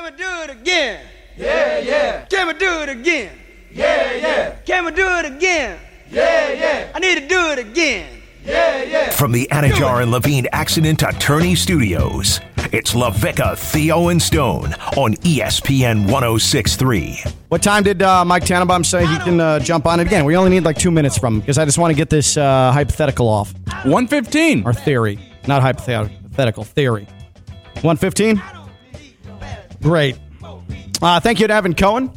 Can we do it again? Yeah, yeah, Can we do it again? yeah, yeah, Can we do it again? yeah, yeah, I need to do it again. yeah, yeah. From the Anidjar and Levine Accident Attorney Studios, it's LaVicka, Theo, and Stone on ESPN 1063. What time did uh, Mike Tannenbaum say he can uh, jump on it again? We only need like two minutes from him because I just want to get this uh, hypothetical off. 115. Or theory. Not hypothetical, theory. 115? Great. Uh, thank you to Evan Cohen,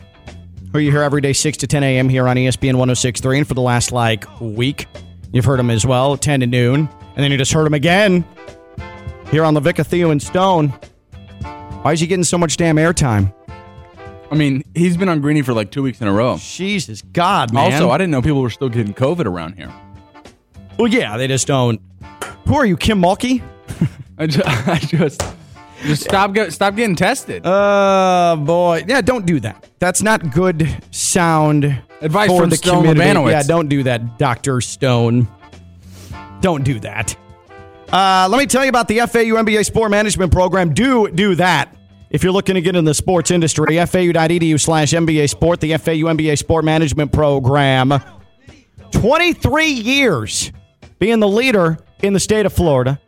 who you hear every day 6 to 10 a.m. here on ESPN 1063. And for the last like week, you've heard him as well, 10 to noon. And then you just heard him again here on LaVicka, Theo, and Stone. Why is he getting so much damn airtime? I mean, he's been on Greeny for like two weeks in a row. Jesus God, man. Also, I didn't know people were still getting COVID around here. Well, yeah, they just don't. Who are you, Kim Mulkey? I just, I just, just stop, stop getting tested. Uh, boy. Yeah, don't do that. That's not good sound Advice for from the Stone community. Lebanowitz. Yeah, don't do that, Dr. Stone. Don't do that. Uh, let me tell you about the FAU MBA Sport Management Program. Do do that. If you're looking to get in the sports industry, fau.edu slash MBA Sport, the FAU MBA Sport Management Program. 23 years being the leader in the state of Florida.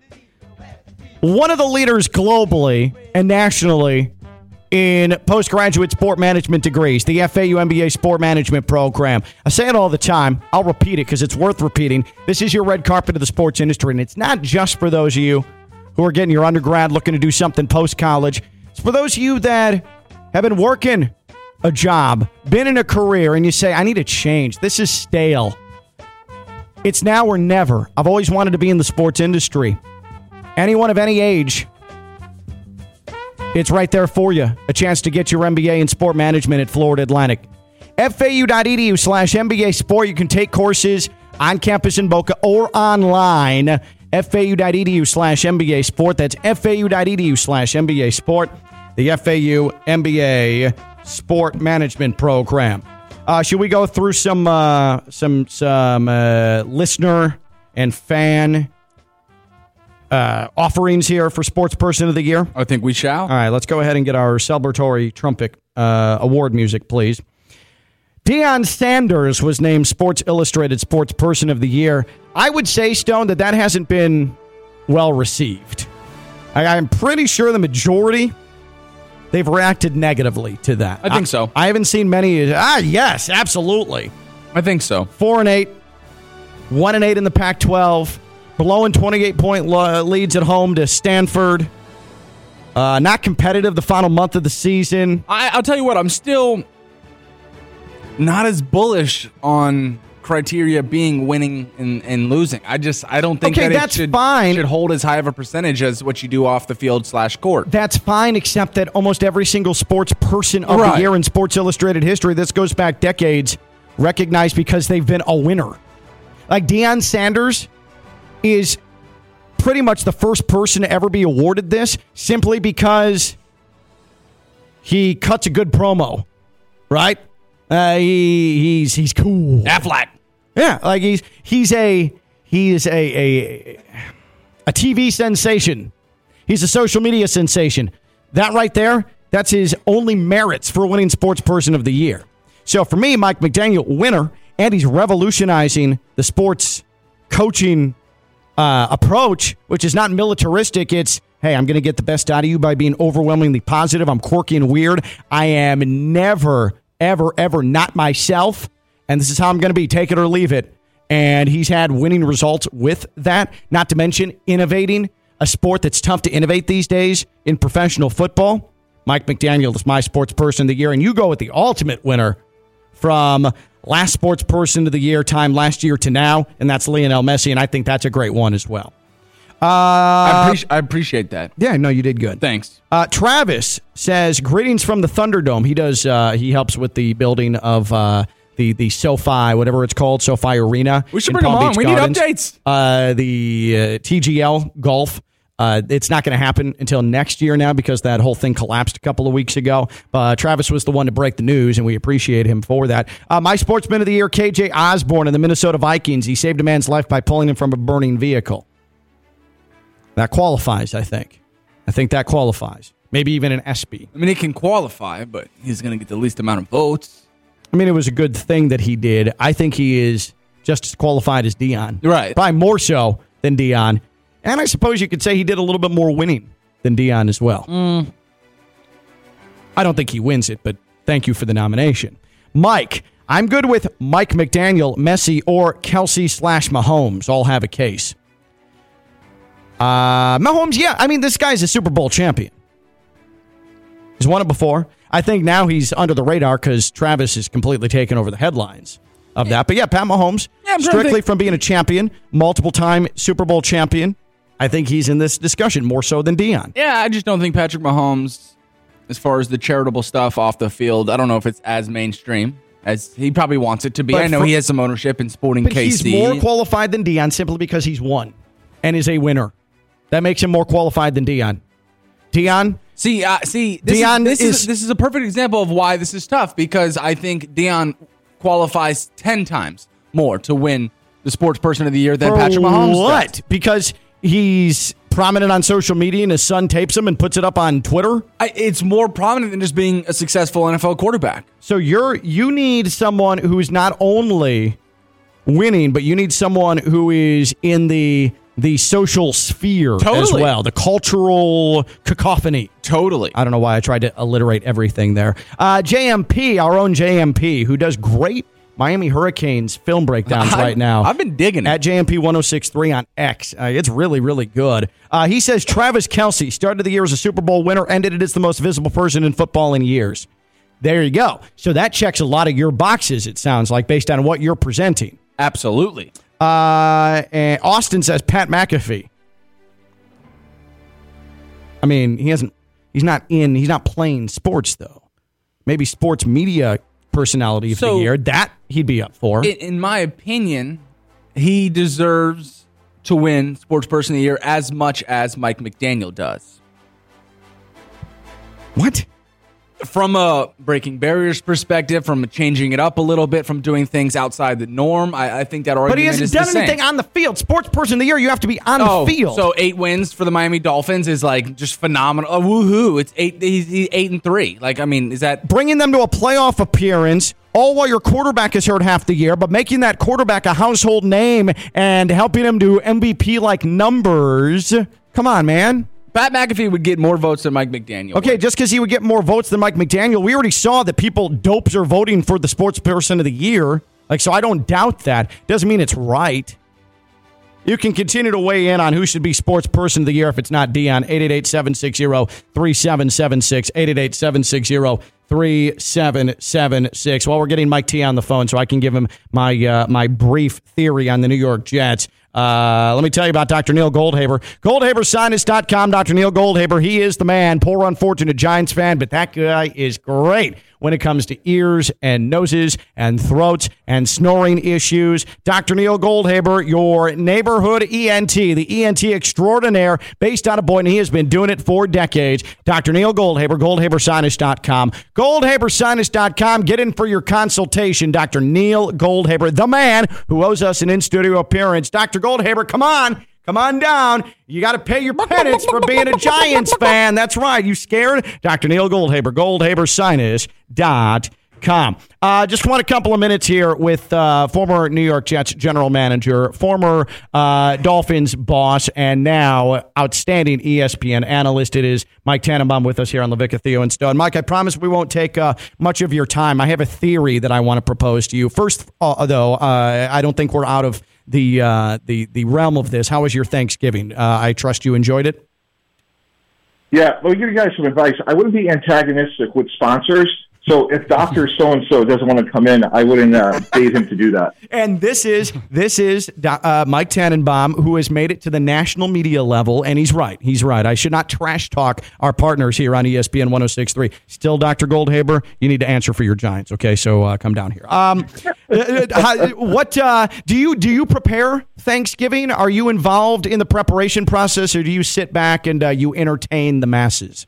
One of the leaders globally and nationally in postgraduate sport management degrees, the FAU MBA Sport Management Program. I say it all the time. I'll repeat it because it's worth repeating. This is your red carpet of the sports industry, and it's not just for those of you who are getting your undergrad looking to do something post college. It's for those of you that have been working a job, been in a career, and you say, I need a change. This is stale. It's now or never. I've always wanted to be in the sports industry. Anyone of any age, it's right there for you. A chance to get your MBA in sport management at Florida Atlantic. FAU.edu slash MBA Sport. You can take courses on campus in Boca or online. FAU.edu slash MBA Sport. That's FAU.edu slash MBA Sport. The FAU MBA Sport Management Program. Uh, should we go through some uh, some some uh, listener and fan uh, offerings here for Sports Person of the Year? I think we shall. All right, let's go ahead and get our celebratory trumpet uh, award music, please. Deion Sanders was named Sports Illustrated Sports Person of the Year. I would say, Stone, that that hasn't been well received. I, I'm pretty sure the majority they've reacted negatively to that. I think so. I haven't seen many. Ah, yes, absolutely. I think so. Four and eight, one and eight in the Pac-12, blowing 28 point leads at home to Stanford. Uh, not competitive the final month of the season. I, I'll tell you what, I'm still not as bullish on criteria being winning and, and losing. I just I don't think Okay, that that's it should, fine. should hold as high of a percentage as what you do off the field slash court. That's fine, except that almost every single sports person of the year in Sports Illustrated history, this goes back decades, recognized because they've been a winner. Like Deion Sanders is pretty much the first person to ever be awarded this simply because he cuts a good promo, right? Uh, he, he's he's cool. Affleck. Yeah, like he's he's a he is a a a TV sensation. He's a social media sensation. That right there, that's his only merits for winning Sports Person of the Year. So for me, Mike McDaniel, winner, and he's revolutionizing the sports coaching uh, approach, which is not militaristic. It's hey, I'm going to get the best out of you by being overwhelmingly positive. I'm quirky and weird. I am never, ever, ever not myself, and this is how I'm going to be. Take it or leave it. And he's had winning results with that. Not to mention innovating a sport that's tough to innovate these days in professional football. Mike McDaniel is my sports person of the year, and you go with the ultimate winner from last sports person of the year time last year to now, and that's Lionel Messi, and I think that's a great one as well. I, appreci- I appreciate that. Yeah, no, you did good. Thanks. Uh, Travis says greetings from the Thunderdome. He does. Uh, he helps with the building of uh, the the SoFi, whatever it's called, SoFi Arena. We should bring Palm him on. Beach We need updates. Uh, the uh, TGL Golf. Uh, it's not going to happen until next year now because that whole thing collapsed a couple of weeks ago. But Travis was the one to break the news, and we appreciate him for that. Uh, my sportsman of the year, KJ Osborne, in the Minnesota Vikings. He saved a man's life by pulling him from a burning vehicle. That qualifies, I think. I think that qualifies. maybe even an ESPY. I mean, he can qualify, but he's going to get the least amount of votes. I mean, it was a good thing that he did. I think he is just as qualified as Deion. Right. Probably more so than Deion. And I suppose you could say he did a little bit more winning than Deion as well. I don't think he wins it, but thank you for the nomination. Mike, I'm good with Mike McDaniel, Messi, or Kelce slash Mahomes. All have a case. Uh, Mahomes, yeah. I mean, this guy's a Super Bowl champion. He's won it before. I think now he's under the radar because Travis is completely taken over the headlines of that. But yeah, Pat Mahomes, Yeah, I'm trying to strictly from being a champion, multiple time Super Bowl champion. I think he's in this discussion more so than Deion. Yeah, I just don't think Patrick Mahomes, as far as the charitable stuff off the field, I don't know if it's as mainstream as he probably wants it to be. But I know for- he has some ownership in Sporting But KC. he's more qualified than Deion simply because he's won and is a winner. That makes him more qualified than Deion. Deion, See, uh, see, this, Deion is, this is, is- this is a perfect example of why this is tough because I think Deion qualifies ten times more to win the Sports Person of the Year than Patrick Mahomes. what? does. Because he's prominent on social media and his son tapes him and puts it up on Twitter. I, it's more prominent than just being a successful NFL quarterback. So you're you need someone who's not only winning, but you need someone who is in the the social sphere as well, the cultural cacophony. Totally. I don't know why I tried to alliterate everything there. Uh, JMP, our own JMP, who does great Miami Hurricanes film breakdowns I- right now. I've been digging it. At JMP 1063 on X. Uh, it's really, really good. Uh, he says Travis Kelce started the year as a Super Bowl winner, ended it as the most visible person in football in years. There you go. So that checks a lot of your boxes, it sounds like, based on what you're presenting. Absolutely. Uh, and Austin says Pat McAfee. I mean, he hasn't. He's not in. He's not playing sports though. Maybe sports media personality of So- the year. That he'd be up for. In, in my opinion, he deserves to win Sports Person of the Year as much as Mike McDaniel does. what? From a breaking barriers perspective, from changing it up a little bit, from doing things outside the norm, I, I think that argument But he hasn't is done same. anything on the field. Sports person of the year. You have to be on Oh, the field. so eight wins for the Miami Dolphins is like just phenomenal. Oh, woohoo! It's eight. He's, he's eight and three. Like, I mean, is that bringing them to a playoff appearance, all while your quarterback is hurt half the year, but making that quarterback a household name and helping him do MVP like numbers. Come on, man. Pat McAfee would get more votes than Mike McDaniel? Okay, would. just because he would get more votes than Mike McDaniel, we already saw that people dopes are voting for the sports person of the year. Like, so I don't doubt that. Doesn't mean it's right. You can continue to weigh in on who should be sports person of the year if it's not Deion. 888-760-3776. 888-760-3776. While we're getting Mike T on the phone so I can give him my uh, my brief theory on the New York Jets. Uh, let me tell you about Dr. Neil Goldhaber. GoldhaberSinus.com. Dr. Neil Goldhaber. He is the man. Poor unfortunate Giants fan, but that guy is great when it comes to ears and noses and throats and snoring issues. Dr. Neil Goldhaber, your neighborhood ENT, the ENT extraordinaire based out of Boynton. He has been doing it for decades. Dr. Neil Goldhaber, goldhabersinus.com. Goldhabersinus.com. Get in for your consultation. Dr. Neil Goldhaber, the man who owes us an in-studio appearance. Dr. Goldhaber, come on. Come on down. You got to pay your penance for being a Giants fan. That's right. You scared? Dr. Neil Goldhaber, goldhabersinus.com. Uh, just want a couple of minutes here with uh, former New York Jets general manager, former uh, Dolphins boss, and now outstanding ESPN analyst. It is Mike Tannenbaum with us here on LaVicka Theo and Stone. Mike, I promise we won't take uh, much of your time. I have a theory that I want to propose to you. First, uh, though, uh, I don't think we're out of the the the realm of this. How was your Thanksgiving? I trust you enjoyed it. Yeah, well, give you guys some advice. I wouldn't be antagonistic with sponsors. So if Doctor So and So doesn't want to come in, I wouldn't uh, him to do that. And this is this is uh, Mike Tannenbaum, who has made it to the national media level, and he's right. He's right. I should not trash talk our partners here on ESPN 106.3. Still, Dr. Goldhaber, you need to answer for your Giants. Okay, so uh, come down here. Um, uh, what uh, do you do? You prepare Thanksgiving? Are you involved in the preparation process, or do you sit back and uh, you entertain the masses?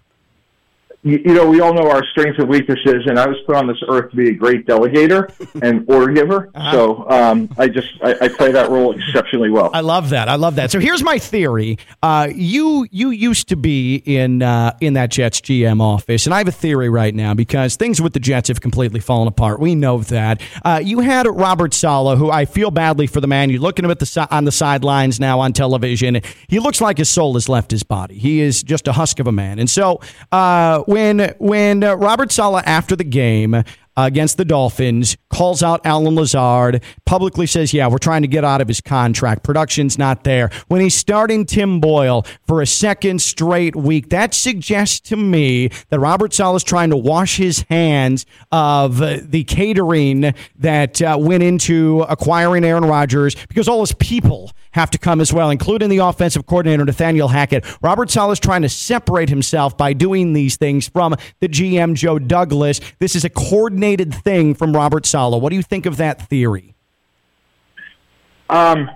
You, you know, we all know our strengths and weaknesses, and I was put on this earth to be a great delegator and order giver. So um, I just I, I play that role exceptionally well. I love that. I love that. So here's my theory. Uh, you you used to be in uh, in that Jets GM office, and I have a theory right now because things with the Jets have completely fallen apart. We know that. Uh, you had Robert Saleh, who I feel badly for the man. You look at him at the on the sidelines now on television. He looks like his soul has left his body. He is just a husk of a man. And so uh, when when uh, Robert Saleh after the game against the Dolphins calls out Allen Lazard, publicly says, Yeah, we're trying to get out of his contract. Production's not there. When he's starting Tim Boyle for a second straight week, that suggests to me that Robert Saleh is trying to wash his hands of uh, the catering that uh, went into acquiring Aaron Rodgers because all his people have to come as well, including the offensive coordinator, Nathaniel Hackett. Robert Saleh is trying to separate himself by doing these things from the GM, Joe Douglas. This is a coordinated thing from Robert Saleh. What do you think of that theory? Um,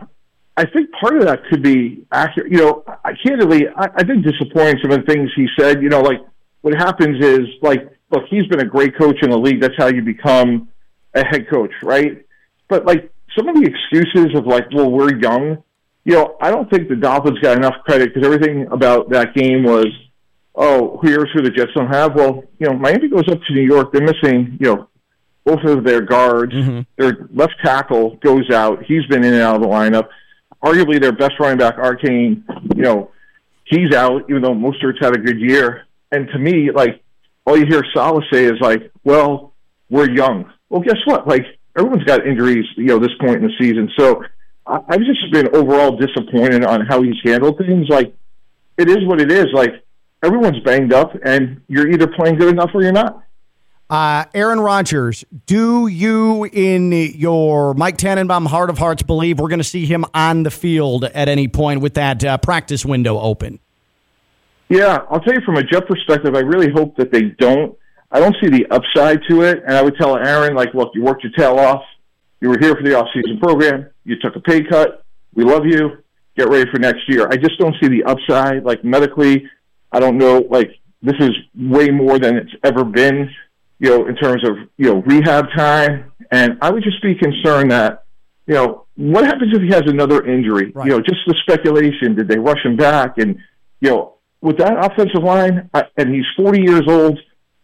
I think part of that could be accurate. You know, I, candidly, I, I've been disappointed in some of the things he said. You know, like what happens is, like, look, he's been a great coach in the league. That's how you become a head coach, right? But like some of the excuses of like, well, we're young. You know, I don't think the Dolphins got enough credit because everything about that game was, oh, here's who the Jets don't have. Well, you know, Miami goes up to New York. They're missing, you know, both of their guards. Mm-hmm. Their left tackle goes out. He's been in and out of the lineup. Arguably their best running back, Achane, you know, he's out, even though Mostert's had a good year. And to me, like, all you hear Saleh say is like, well, we're young. Well, guess what? Like, everyone's got injuries, you know, this point in the season. So I, I've just been overall disappointed on how he's handled things. Like, it is what it is. Like, everyone's banged up, and you're either playing good enough or you're not. Uh, Aaron Rodgers, do you, in your Mike Tannenbaum heart of hearts, believe we're going to see him on the field at any point with that uh, practice window open? Yeah, I'll tell you from a Jet perspective, I really hope that they don't. I don't see the upside to it, and I would tell Aaron, like, look, you worked your tail off. You were here for the off-season program. You took a pay cut. We love you. Get ready for next year. I just don't see the upside. Like medically, I don't know. Like this is way more than it's ever been. You know, in terms of you know rehab time, and I would just be concerned that you know what happens if he has another injury. Right. You know, just the speculation. Did they rush him back? And you know, with that offensive line, I, and he's 40 years old.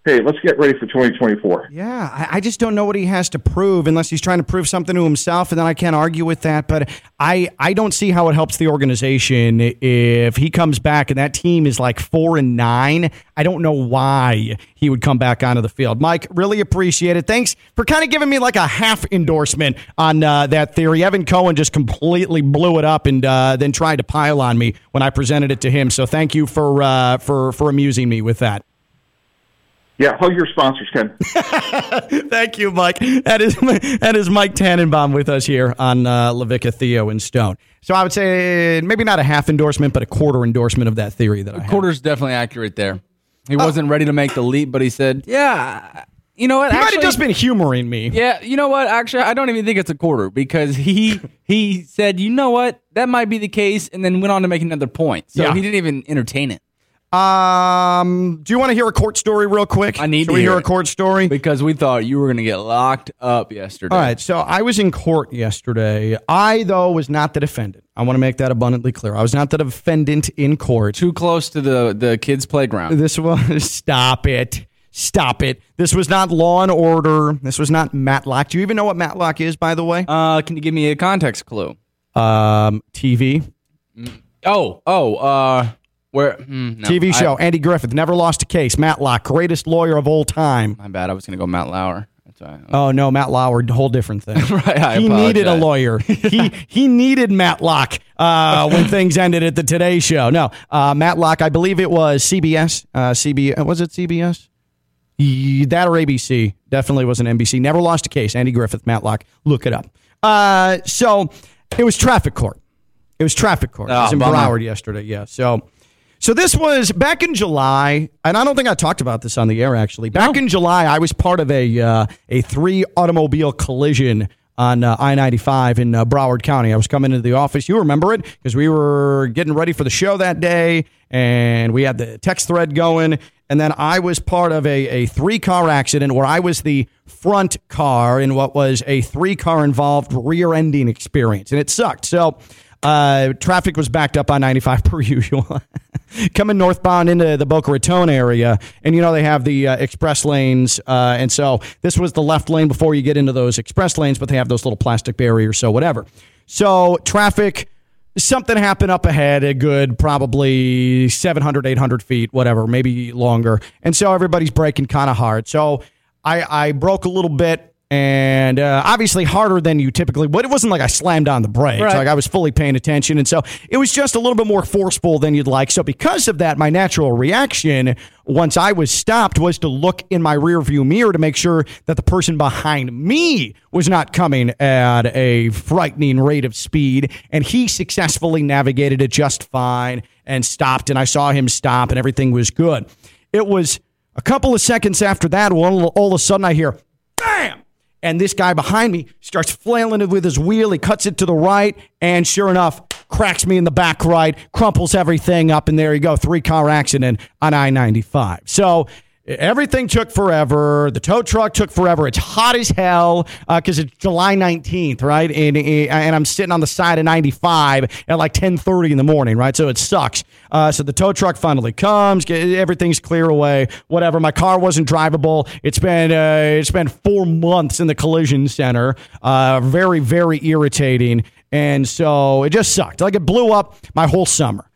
Hey, let's get ready for 2024. Yeah, I, I just don't know what he has to prove unless he's trying to prove something to himself, and then I can't argue with that. But I, I don't see how it helps the organization if he comes back and that team is like four and nine. I don't know why he would come back onto the field. Mike, really appreciate it. Thanks for kind of giving me like a half endorsement on uh, that theory. Evan Cohen just completely blew it up and uh, then tried to pile on me when I presented it to him. So thank you for uh, for for amusing me with that. Yeah, hug your sponsors, Ken. Thank you, Mike. That is that is Mike Tannenbaum with us here on uh, LaVicka, Theo, and Stone. So I would say maybe not a half endorsement, but a quarter endorsement of that theory that I have. Quarter's definitely accurate there. He wasn't ready to make the leap, but he said, "Yeah, you know what? He might have just been humoring me. Yeah, you know what? Actually, I don't even think it's a quarter because he he said, "You know what? That might be the case," and then went on to make another point. So Yeah. he didn't even entertain it Um, do you want to hear a court story real quick? I need Should to we hear hear a court story? because we thought you were going to get locked up yesterday. All right, so I was in court yesterday. I, though, was not the defendant. I want to make that abundantly clear. I was not the defendant in court. too close to the the kids' playground. This was stop it. Stop it. This was not Law and Order. This was not Matlock. Do you even know what Matlock is, by the way? Uh, can you give me a context clue? Um, TV. Oh, oh, uh, where? hmm, no, TV I- show. Andy Griffith never lost a case. Matlock, greatest lawyer of all time. my bad. I was going to go Matt Lauer. Oh no, Matt Lauer, whole different thing. Right, I he needed a lawyer. he he needed Matlock uh, when things ended at the Today Show. No, uh, Matlock. I believe it was CBS. Uh, CB was it CBS? That or ABC? Definitely was an NBC. Never lost a case. Andy Griffith, Matlock. Look it up. Uh, so it was traffic court. It was traffic court. it was Oh, in bummer. Broward yesterday. Yeah. So. So this was back in July, and I don't think I talked about this on the air actually. Back in July, I was part of a uh, a three automobile collision on uh, I ninety five in uh, Broward County. I was coming into the office. You remember it because we were getting ready for the show that day, and we had the text thread going. and then I was part of a, a three car accident where I was the front car in what was a three car involved rear ending experience, and it sucked. So, uh, traffic was backed up on 95 per usual. Coming northbound into the Boca Raton area, and you know they have the uh, express lanes, uh, and so this was the left lane before you get into those express lanes, but they have those little plastic barriers, so whatever. So traffic something happened up ahead a good probably 700 800 feet whatever maybe longer and so everybody's breaking kind of hard so i i broke a little bit and uh, obviously harder than you typically would. It wasn't like I slammed on the brakes. Right. Like I was fully paying attention, and so it was just a little bit more forceful than you'd like. So because of that, my natural reaction once I was stopped was to look in my rearview mirror to make sure that the person behind me was not coming at a frightening rate of speed, and he successfully navigated it just fine and stopped. And I saw him stop, and everything was good. It was a couple of seconds after that, all, all of a sudden I hear. And this guy behind me starts flailing it with his wheel. He cuts it to the right, and sure enough, cracks me in the back right, crumples everything up, and there you go. Three car accident on I 95. So everything took forever. The tow truck took forever. It's hot as hell because it's July 19th, right? And, and I'm sitting on the side of 95 at like 10:30 in the morning, right? So it sucks. Uh, so the tow truck finally comes, everything's clear away, whatever. My car wasn't drivable. It's been uh, it's been four months in the collision center. Uh, very very irritating, and so it just sucked. Like it blew up my whole summer,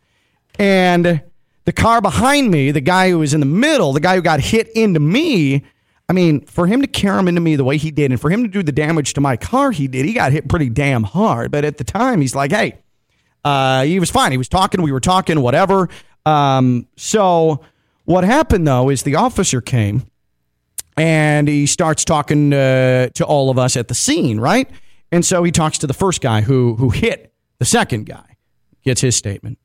and the car behind me, the guy who was in the middle, the guy who got hit into me. I mean, for him to carry him into me the way he did, and for him to do the damage to my car he did, he got hit pretty damn hard. But at the time, he's like, "Hey." Uh, he was fine. He was talking. We were talking, whatever. Um, so what happened though is the officer came and he starts talking uh, to all of us at the scene, right? And so he talks to the first guy who who hit the second guy, gets his statement.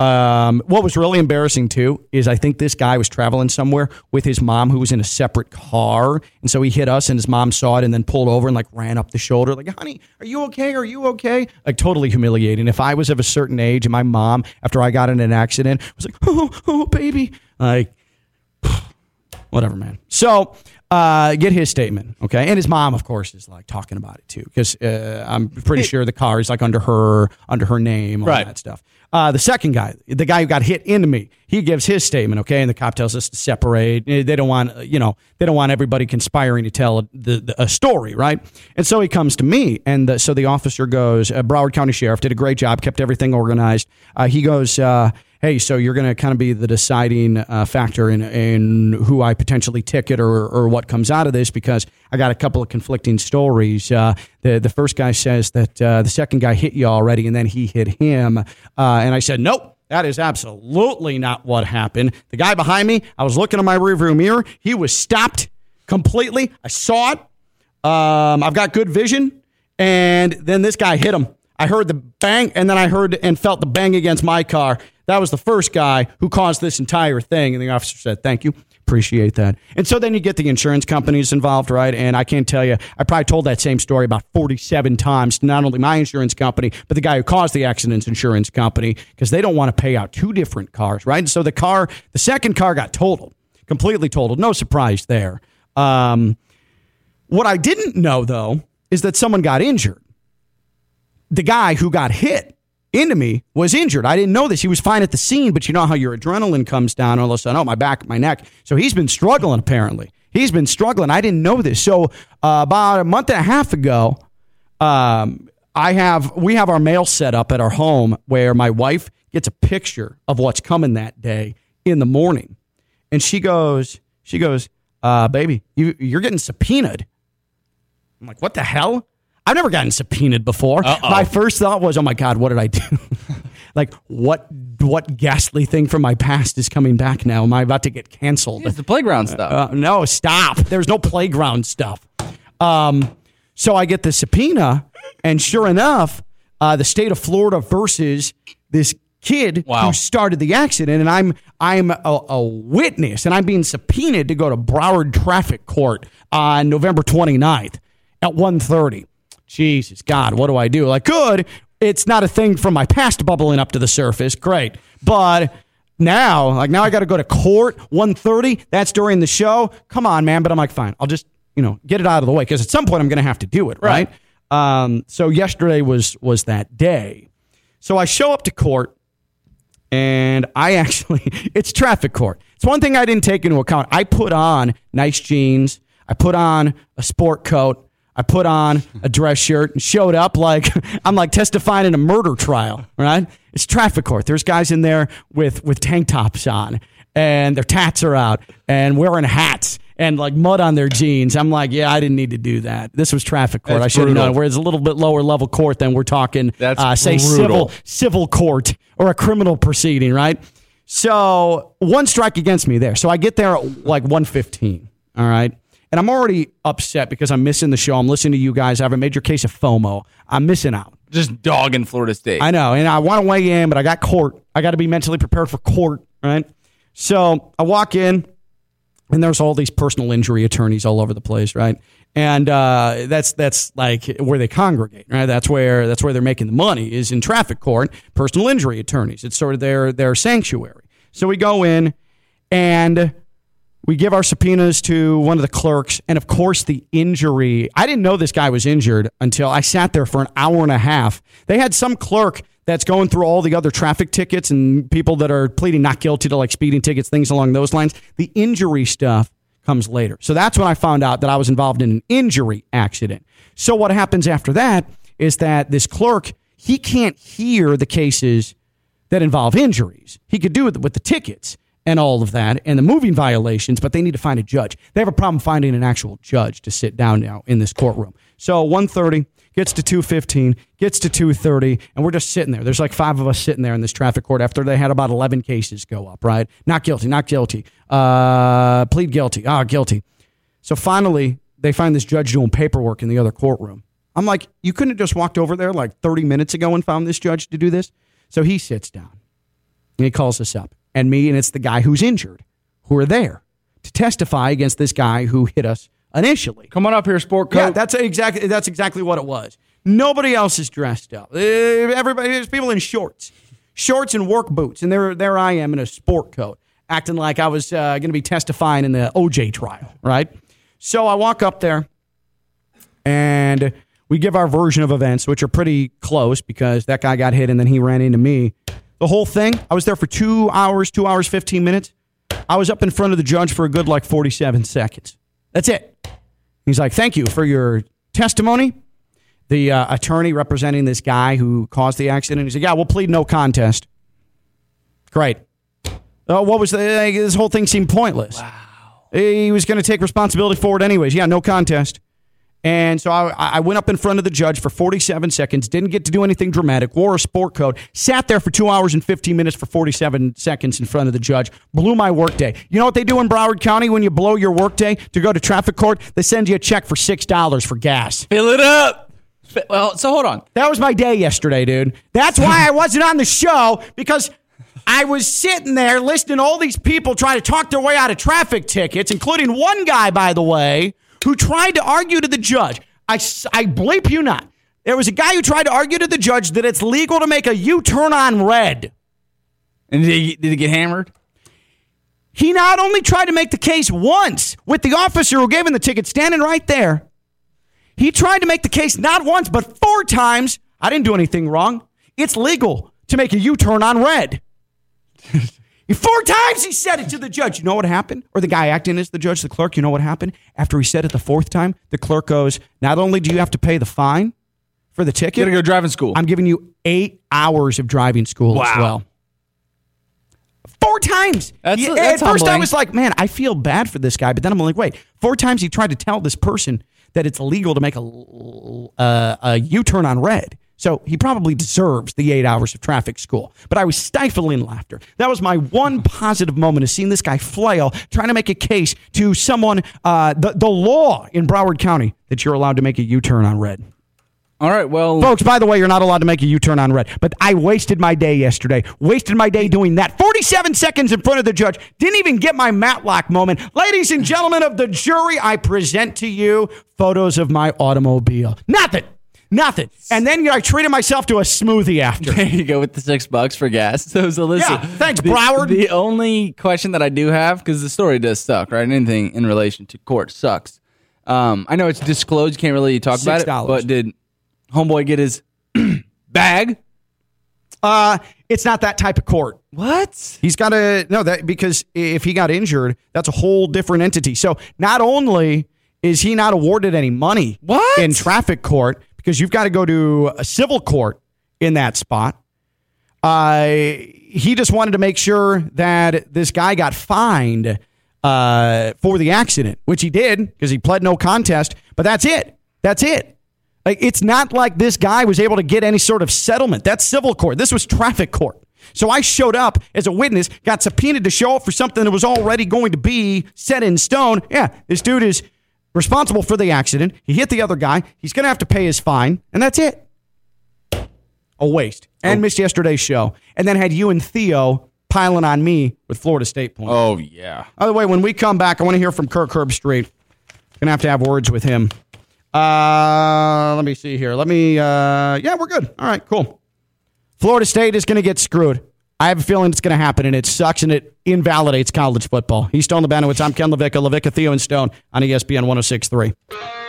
Um, what was really embarrassing too is I think this guy was traveling somewhere with his mom who was in a separate car. And so he hit us and his mom saw it and then pulled over and like ran up the shoulder, like, honey, are you okay? Are you okay? Like totally humiliating. If I was of a certain age and my mom, after I got in an accident, was like, oh, oh, baby. Like, whatever, man. So uh, get his statement, okay? And his mom, of course, is like talking about it too, because uh, I'm pretty sure the car is like under her under her name, all Right. that stuff. Uh, the second guy, the guy who got hit into me, he gives his statement, okay? And the cop tells us to separate. Eh, They don't want, uh, you know, they don't want everybody conspiring to tell the, the, a story, right? And so he comes to me, and the, so the officer goes, uh, Broward County Sheriff did a great job, kept everything organized. Uh, he goes, uh, hey, so you're going to kind of be the deciding uh, factor in, in who I potentially ticket or, or what comes out of this because I got a couple of conflicting stories. Uh, the, the first guy says that uh, the second guy hit you already and then he hit him. Uh, and I said, nope. That is absolutely not what happened. The guy behind me, I was looking in my rearview mirror. He was stopped completely. I saw it. Um, I've got good vision. And then this guy hit him. I heard the bang, and then I heard and felt the bang against my car. That was the first guy who caused this entire thing. And the officer said, Thank you. Appreciate that. And so then you get the insurance companies involved, right? And I can't tell you, I probably told that same story about 47 times to not only my insurance company, but the guy who caused the accident's insurance company, because they don't want to pay out two different cars, right? And so the car, the second car got totaled, completely totaled. No surprise there. Um, what I didn't know, though, is that someone got injured. The guy who got hit into me was injured. I didn't know this. He was fine at the scene, but you know how your adrenaline comes down all of a sudden. Oh, my back, my neck. So he's been struggling, apparently. He's been struggling. I didn't know this. So uh, about a month and a half ago, um, I have we have our mail set up at our home where my wife gets a picture of what's coming that day in the morning, and she goes, she goes, uh, baby, you you're getting subpoenaed. I'm like, what the hell? I've never gotten subpoenaed before. My first thought was, oh my god, what did I do? like, what what ghastly thing from my past is coming back now? Am I about to get canceled? It's the playground stuff. Uh, no, stop. There's no playground stuff. Um, so I get the subpoena, and sure enough, uh, the state of Florida versus this kid Wow. who started the accident, and I'm I'm a, a witness, and I'm being subpoenaed to go to Broward Traffic Court on November 29th at 1.30. Jesus God, what do I do? Like, good. It's not a thing from my past bubbling up to the surface. Great, but now, like now I got to go to court 1:30. That's during the show. Come on, man. But I'm like, fine. I'll just you know get it out of the way because at some point I'm going to have to do it, right? Um, so yesterday was was that day. So I show up to court and I actually it's traffic court. It's one thing I didn't take into account. I put on nice jeans. I put on a sport coat. I put on a dress shirt and showed up like I'm like testifying in a murder trial, right? It's traffic court. There's guys in there with with tank tops on and their tats are out and wearing hats and like mud on their jeans. I'm like, yeah, I didn't need to do that. This was traffic court. That's I should have known. Where it's a little bit lower level court than we're talking, That's uh, say brutal. civil civil court or a criminal proceeding, right? So one strike against me there. So I get there at like 115. All right. And I'm already upset because I'm missing the show. I'm listening to you guys. I have a major case of FOMO. I'm missing out. Just dogging Florida State. I know. And I want to weigh in, but I got court. I got to be mentally prepared for court, right? So I walk in, and there's all these personal injury attorneys all over the place, right? And uh, that's that's like where they congregate, right? That's where that's where they're making the money is in traffic court. Personal injury attorneys. It's sort of their their sanctuary. So we go in, and we give our subpoenas to one of the clerks, and of course, the injury. I didn't know this guy was injured until I sat there for an hour and a half. They had some clerk that's going through all the other traffic tickets and people that are pleading not guilty to like speeding tickets, things along those lines. The injury stuff comes later. So that's when I found out that I was involved in an injury accident. So what happens after that is that this clerk, he can't hear the cases that involve injuries. He could do it with the tickets and all of that and the moving violations, but they need to find a judge. They have a problem finding an actual judge to sit down now in this courtroom. So 130 gets to 215, gets to 230, and we're just sitting there. There's like five of us sitting there in this traffic court after they had about 11 cases go up, right? Not guilty, not guilty. Uh, plead guilty. Ah, guilty. So finally, they find this judge doing paperwork in the other courtroom. I'm like, you couldn't have just walked over there like 30 minutes ago and found this judge to do this? So he sits down and he calls us up, and me, and it's the guy who's injured who are there to testify against this guy who hit us initially. Come on up here, sport coat. Yeah, that's exactly that's exactly what it was. Nobody else is dressed up. Uh, Everybody, there's people in shorts, shorts and work boots, and there there I am in a sport coat, acting like I was uh, going to be testifying in the OJ trial, right? So I walk up there, and we give our version of events, which are pretty close because that guy got hit and then he ran into me. The whole thing, I was there for two hours, two hours, 15 minutes. I was up in front of the judge for a good like 47 seconds. That's it. He's like, thank you for your testimony. The uh, attorney representing this guy who caused the accident, he said, yeah, we'll plead no contest. Great. Uh, what was the, this whole thing seemed pointless. Wow. He was going to take responsibility for it anyways. Yeah, no contest. And so I, I went up in front of the judge for 47 seconds, didn't get to do anything dramatic, wore a sport coat, sat there for two hours and 15 minutes for 47 seconds in front of the judge, blew my workday. You know what they do in Broward County when you blow your workday to go to traffic court? They send you a check for $6 for gas. Fill it up. Well, so hold on. That was my day yesterday, dude. That's why I wasn't on the show because I was sitting there listening to all these people try to talk their way out of traffic tickets, including one guy, by the way, who tried to argue to the judge. I bleep you not. There was a guy who tried to argue to the judge that it's legal to make a U turn on red. And did he, did he get hammered? He not only tried to make the case once with the officer who gave him the ticket standing right there, he tried to make the case not once, but four times. I didn't do anything wrong. It's legal to make a U turn on red. Four times he said it to the judge. You know what happened? Or the guy acting as the judge, the clerk, you know what happened? After he said it the fourth time, the clerk goes, Not only do you have to pay the fine for the ticket, You ticket, gotta go driving school. I'm giving you eight hours of driving school as well. Four times. That's- Yeah, that's At first, I was like, man, I feel bad for this guy. But then I'm like, wait, four times he tried to tell this person that it's legal to make a, uh, a U turn on red. So he probably deserves the eight hours of traffic school. But I was stifling laughter. That was my one positive moment of seeing this guy flail, trying to make a case to someone, uh, the, the law in Broward County that you're allowed to make a U turn on red. All right. Well, Folks, by the way, you're not allowed to make a U turn on red. But I wasted my day yesterday. Wasted my day doing that. 47 seconds in front of the judge. Didn't even get my Matlock moment. Ladies and gentlemen of the jury, I present to you photos of my automobile. Nothing. Nothing. And then you know, I treated myself to a smoothie after. There you go with the six bucks for gas. So, so listen. Yeah, thanks, the, Broward. The only question that I do have, because the story does suck, right? Anything in relation to court sucks. Um, I know it's disclosed. You can't really talk about it. But did Homeboy get his bag? Uh, it's not that type of court. What? He's got to no that because if he got injured, that's a whole different entity. So not only is he not awarded any money What? in traffic court because you've got to go to a civil court in that spot. Uh, he just wanted to make sure that this guy got fined uh, for the accident, which he did because he pled no contest. But that's it. That's it. Like it's not like this guy was able to get any sort of settlement. That's civil court. This was traffic court. So I showed up as a witness, got subpoenaed to show up for something that was already going to be set in stone. Yeah, this dude is responsible for the accident. He hit the other guy. He's going to have to pay his fine, and that's it. A waste. And missed yesterday's show. And then had you and Theo piling on me with Florida State points. Oh yeah. By the way, when we come back, I want to hear from Kirk Herbstreit. Gonna have to have words with him. Uh, let me see here. Let me. Uh, yeah, we're good. All right, cool. Florida State is gonna get screwed. I have a feeling it's gonna happen, and it sucks and it invalidates college football. He's Stone Lebanowitz. I'm Ken LaVicka. LaVicka, Theo, and Stone on ESPN 106.3.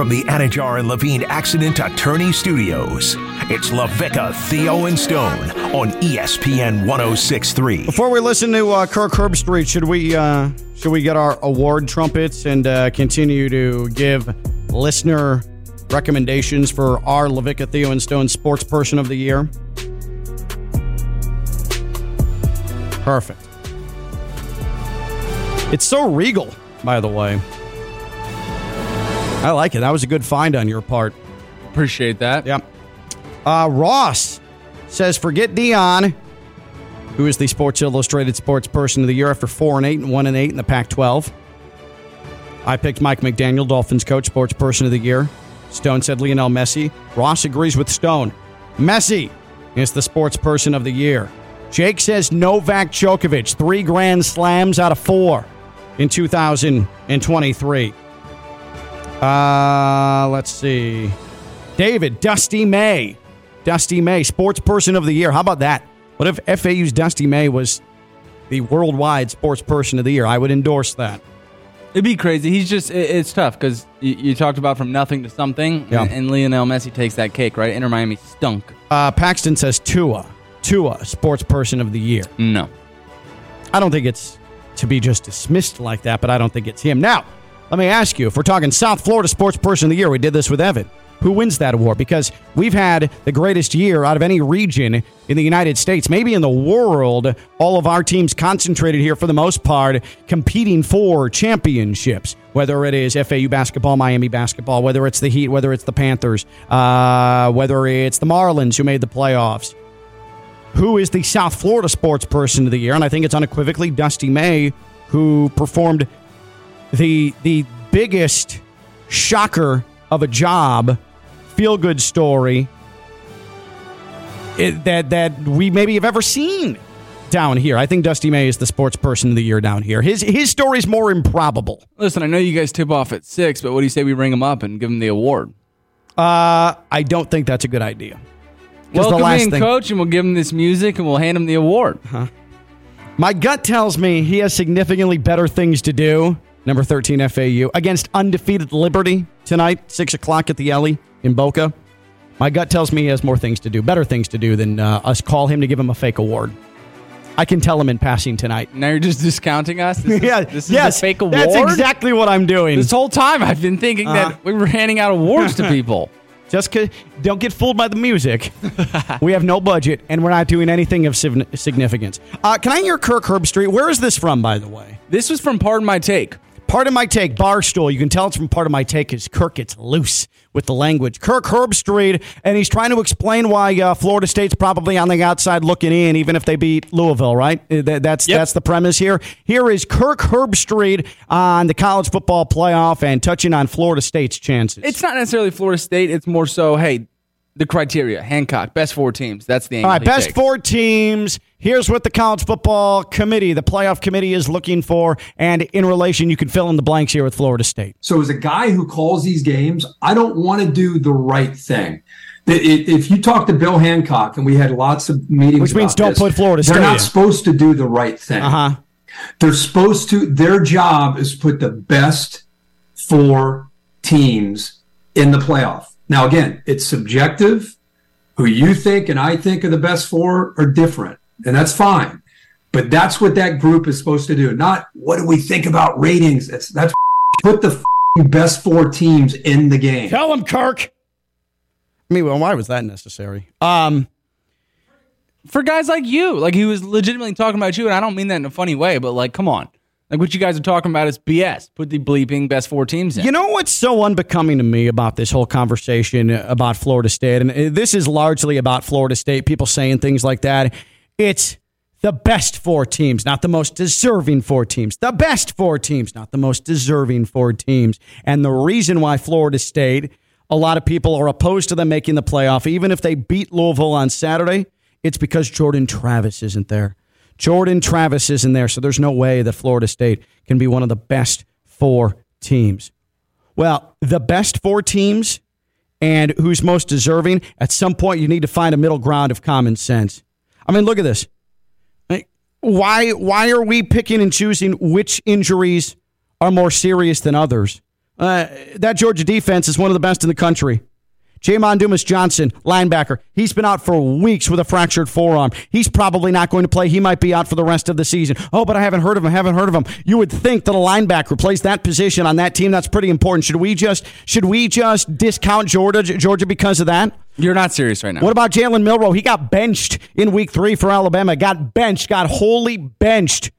From the Anidjar and Levine Accident Attorney Studios, it's LaVicka, Theo, and Stone on ESPN 1063. Before we listen to uh, Kirk Herbstreit, should we uh, should we get our award trumpets and uh, continue to give listener recommendations for our LaVicka Theo and Stone Sports Person of the Year? Perfect. It's so regal, by the way. I like it. That was a good find on your part. Appreciate that. Yep. Uh, Ross says, forget Deion, who is the Sports Illustrated Sports Person of the Year after four and eight and one and eight in the Pac-12. I picked Mike McDaniel, Dolphins coach, Sports Person of the Year. Stone said Lionel Messi. Ross agrees with Stone. Messi is the Sports Person of the Year. Jake says Novak Djokovic, three Grand Slams out of four in 2023. Uh, let's see. David, Dusty May. Dusty May, sports person of the year. How about that? What if FAU's Dusty May was the worldwide sports person of the year? I would endorse that. It'd be crazy. He's just, it- it's tough because you, talked about from nothing to something, Yeah. and, and Lionel Messi takes that cake, right? Inter Miami stunk. Uh, Paxton says Tua. Tua, sports person of the year. No. I don't think it's to be just dismissed like that, but I don't think it's him. Now, let me ask you if we're talking South Florida Sports Person of the Year, we did this with Evan. Who wins that award? Because we've had the greatest year out of any region in the United States, maybe in the world. All of our teams concentrated here for the most part, competing for championships. Whether it is FAU basketball, Miami basketball, whether it's the Heat, whether it's the Panthers, uh, whether it's the Marlins who made the playoffs who is the South Florida Sports Person of the Year, and I think it's unequivocally Dusty May, who performed the the biggest shocker of a job, feel good story it, that that we maybe have ever seen down here. I think Dusty May is the Sports Person of the Year down here. His his story is more improbable. Listen, I know you guys tip off at six, but what do you say we ring him up and give him the award? Uh, I don't think that's a good idea. 'Cause the Welcome last in, thing- coach, and we'll give him this music and we'll hand him the award. My gut tells me he has significantly better things to do. Number 13 FAU against undefeated Liberty tonight, 6 o'clock at the Ellie in Boca. My gut tells me he has more things to do, better things to do than uh, us call him to give him a fake award. I can tell him in passing tonight. Now you're just discounting us. This is, yeah, this is yes, a fake award. That's exactly what I'm doing. This whole time I've been thinking Uh-huh. that we were handing out awards to people. Just don't get fooled by the music. we have no budget, and we're not doing anything of significance. Uh, can I hear Kirk Herbstreit? Where is this from, by the way? This was from Pardon My Take. Pardon My Take, Barstool. You can tell it's from Pardon My Take is Kirk gets loose with the language. Kirk Herbstreit, and he's trying to explain why uh, Florida State's probably on the outside looking in, even if they beat Louisville. Right? Uh, that- That's Yep. that's the premise here. Here is Kirk Herbstreit on the college football playoff and touching on Florida State's chances. It's not necessarily Florida State. It's more so, hey, the criteria. Hancock, best four teams. That's the angle. All right, he best takes. four teams. Here's what the college football committee, the playoff committee, is looking for. And in relation, you can fill in the blanks here with Florida State. So, as a guy who calls these games, I don't want to do the right thing. I- i- If you talk to Bill Hancock, and we had lots of meetings, Which means about don't this, put Florida State. They're not in. supposed to do the right thing. Uh huh. They're supposed to. Their job is put the best four teams in the playoff. Now, again, it's subjective. Who you think and I think are the best four are different, and that's fine. But that's what that group is supposed to do. Not what do we think about ratings. That's that's put the best four teams in the game. Tell him, Kirk. I mean, well, why was that necessary? Um, for guys like you. Like he was legitimately talking about you, and I don't mean that in a funny way, but like, come on. Like what you guys are talking about is BS. Put the bleeping best four teams in. You know what's so unbecoming to me about this whole conversation about Florida State? And uh, this is largely about Florida State, people saying things like that. It's the best four teams, not the most deserving four teams. The best four teams, not the most deserving four teams. And the reason why Florida State, a lot of people are opposed to them making the playoff, even if they beat Louisville on Saturday, it's because Jordan Travis isn't there. Jordan Travis isn't there, so there's no way that Florida State can be one of the best four teams. Well, the best four teams and who's most deserving, at some point you need to find a middle ground of common sense. I mean, look at this. Why why are we picking and choosing which injuries are more serious than others? Uh, that Georgia defense is one of the best in the country. Jamon Dumas Johnson, linebacker. He's been out for weeks with a fractured forearm. He's probably not going to play. He might be out for the rest of the season. Oh, but I haven't heard of him. Haven't heard of him. You would think that a linebacker plays that position on that team. That's pretty important. Should we just should we just discount Georgia Georgia because of that? You're not serious right now. What about Jalen Milroe? He got benched in week three for Alabama. Got benched. Got wholly benched.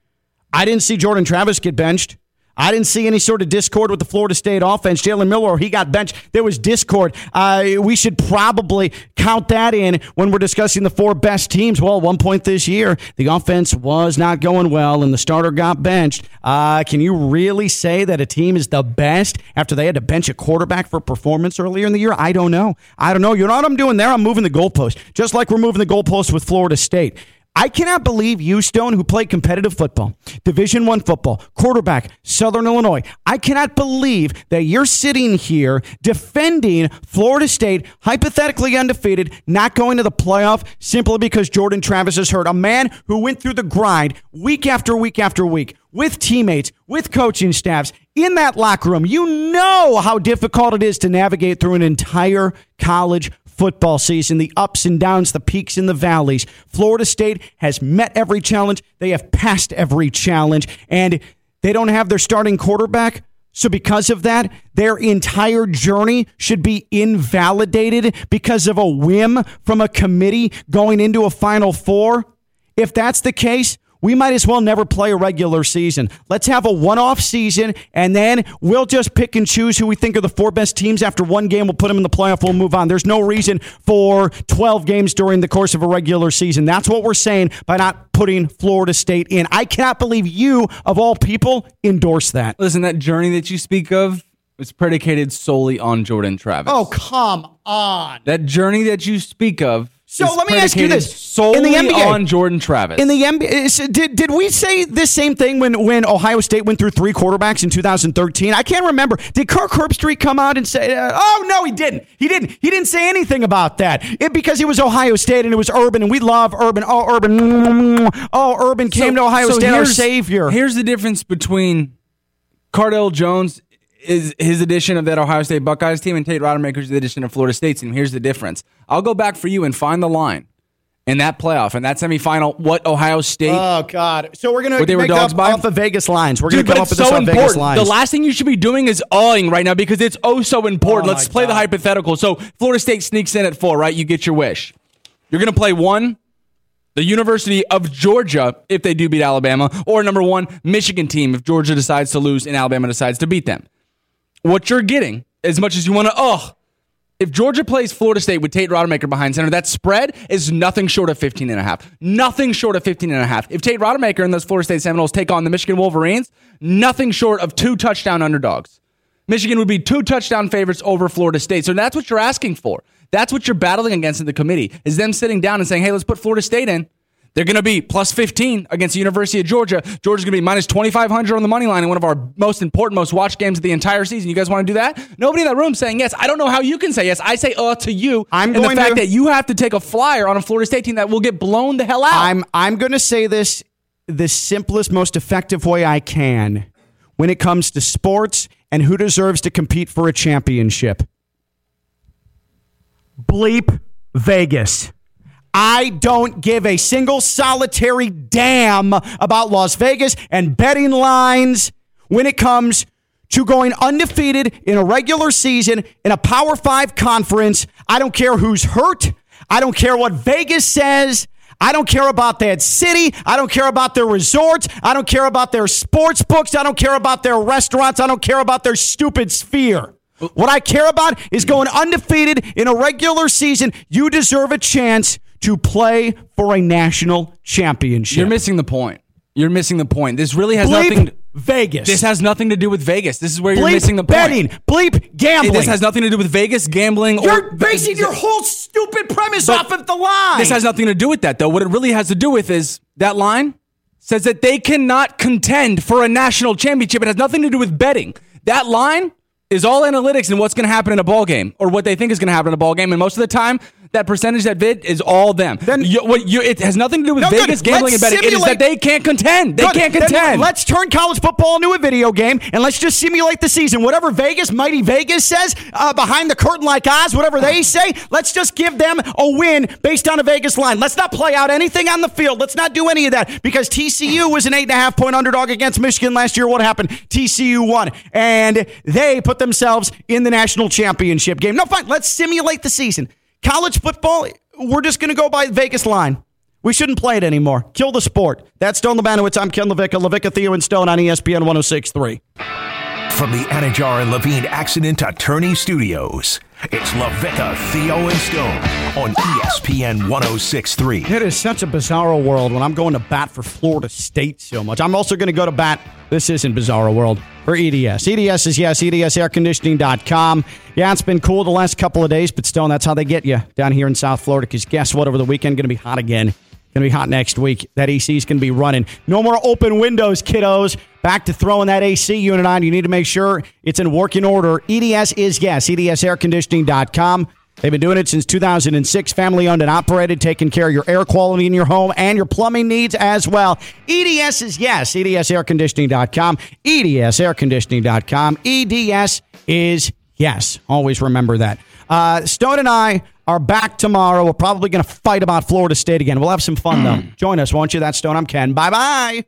I didn't see Jordan Travis get benched. I didn't see any sort of discord with the Florida State offense. Jalen Miller, he got benched. There was discord. Uh, we should probably count that in when we're discussing the four best teams. Well, one point this year, the offense was not going well, and the starter got benched. Uh, can you really say that a team is the best after they had to bench a quarterback for performance earlier in the year? I don't know. I don't know. You know what I'm doing there? I'm moving the goalpost, just like we're moving the goalpost with Florida State. I cannot believe you, Stone, who played competitive football, Division One football, quarterback, Southern Illinois. I cannot believe that you're sitting here defending Florida State, hypothetically undefeated, not going to the playoff simply because Jordan Travis is hurt. A man who went through the grind week after week after week with teammates, with coaching staffs in that locker room. You know how difficult it is to navigate through an entire college football season, the ups and downs, the peaks and the valleys. Florida State has met every challenge. They have passed every challenge, and they don't have their starting quarterback. So, because of that, their entire journey should be invalidated because of a whim from a committee going into a Final Four. If that's the case, we might as well never play a regular season. Let's have a one off season, and then we'll just pick and choose who we think are the four best teams. After one game, we'll put them in the playoff, we'll move on. There's no reason for 12 games during the course of a regular season. That's what we're saying by not putting Florida State in. I cannot believe you, of all people, endorse that. Listen, that journey that you speak of was predicated solely on Jordan Travis. Oh, come on. that journey that you speak of. So let me ask you this. In the NBA on Jordan Travis. In the NBA, did, did we say this same thing when, when Ohio State went through three quarterbacks in 2013? I can't remember. Did Kirk Herbstreit come out and say, uh, oh, no, he didn't. He didn't. He didn't say anything about that. It, because he was Ohio State and it was Urban, and we love Urban. Oh, Urban. Oh, Urban came to Ohio so State, our savior. Here's the difference between Cardale Jones is his edition of that Ohio State Buckeyes team and Tate Rodemaker's edition of Florida State's team. Here's the difference. I'll go back for you and find the line in that playoff and that semifinal. What Ohio State? Oh God! So we're gonna What they were make dogs up by? off of Vegas lines. We're Dude, gonna come up with this so Vegas important. lines. The last thing you should be doing is awing right now because it's oh so important. Oh Let's play the hypothetical. So Florida State sneaks in at four, right? You get your wish. You're going to play one, the University of Georgia, if they do beat Alabama, or number one, Michigan team if Georgia decides to lose and Alabama decides to beat them. What you're getting, as much as you want to, oh, if Georgia plays Florida State with Tate Rodemaker behind center, that spread is nothing short of 15 and a half. Nothing short of 15 and a half. If Tate Rodemaker and those Florida State Seminoles take on the Michigan Wolverines, nothing short of two touchdown underdogs. Michigan would be two touchdown favorites over Florida State. So that's what you're asking for. That's what you're battling against in the committee is them sitting down and saying, hey, let's put Florida State in. They're going to be plus 15 against the University of Georgia. Georgia's going to be minus 2,500 on the money line in one of our most important, most watched games of the entire season. You guys want to do that? Nobody in that room saying yes. I don't know how you can say yes. I say uh to you. I'm and going the fact to- that you have to take a flyer on a Florida State team that will get blown the hell out. I'm I'm going to say this the simplest, most effective way I can when it comes to sports and who deserves to compete for a championship. Bleep Vegas. I don't give a single solitary damn about Las Vegas and betting lines when it comes to going undefeated in a regular season in a Power Five conference. I don't care who's hurt. I don't care what Vegas says. I don't care about that city. I don't care about their resorts. I don't care about their sports books. I don't care about their restaurants. I don't care about their stupid sphere. What I care about is going undefeated in a regular season. You deserve a chance to play for a national championship. You're missing the point. You're missing the point. This really has Bleep nothing. Vegas. This has nothing to do with Vegas. This is where you're missing the point. betting. Bleep gambling. This has nothing to do with Vegas gambling. You're or basing your whole stupid premise off of the line. This has nothing to do with that, though. What it really has to do with is that line says that they cannot contend for a national championship. It has nothing to do with betting. That line is all analytics and what's going to happen in a ball game or what they think is going to happen in a ball game. And most of the time, that percentage that vid is all them. Then- you, what you, it has nothing to do with No, good. Vegas gambling Let's and betting. It is that they can't contend. They Good. can't Then contend. let's turn college football into a video game and let's just simulate the season. Whatever Vegas, Mighty Vegas says, uh, behind the curtain like Oz, whatever they say, let's just give them a win based on a Vegas line. Let's not play out anything on the field. Let's not do any of that because TCU was an eight and a half point underdog against Michigan last year. What happened? TCU won and they put themselves in the national championship game. No, fine. Let's simulate the season. College football, we're just going to go by Vegas line. We shouldn't play it anymore. Kill the sport. That's Stone Lebanowitz. I'm Ken LaVicka. LaVicka, Theo, and Stone on ESPN 1063. From the Anidjar and Levine Accident Attorney Studios, it's LaVicka, Theo, and Stone on ESPN 1063. It is such a bizarro world when I'm going to bat for Florida State so much. I'm also going to go to bat. This isn't bizarro world for EDS. EDS is yes, EDSairconditioning.com. Yeah, it's been cool the last couple of days, but Stone, that's how they get you down here in South Florida. Because guess what? Over the weekend, going to be hot again. Going to be hot next week. That AC is going to be running. No more open windows, kiddos. Back to throwing that AC unit on. You need to make sure it's in working order. EDS is yes, EDSairconditioning.com. They've been doing it since 2006, family owned and operated, taking care of your air quality in your home and your plumbing needs as well. EDS is yes, EDSairconditioning.com, EDSairconditioning.com. EDS is yes. Always remember that. Uh, Stone and I are back tomorrow. We're probably going to fight about Florida State again. We'll have some fun, though. Join us, won't you? That's Stone. I'm Ken. Bye bye.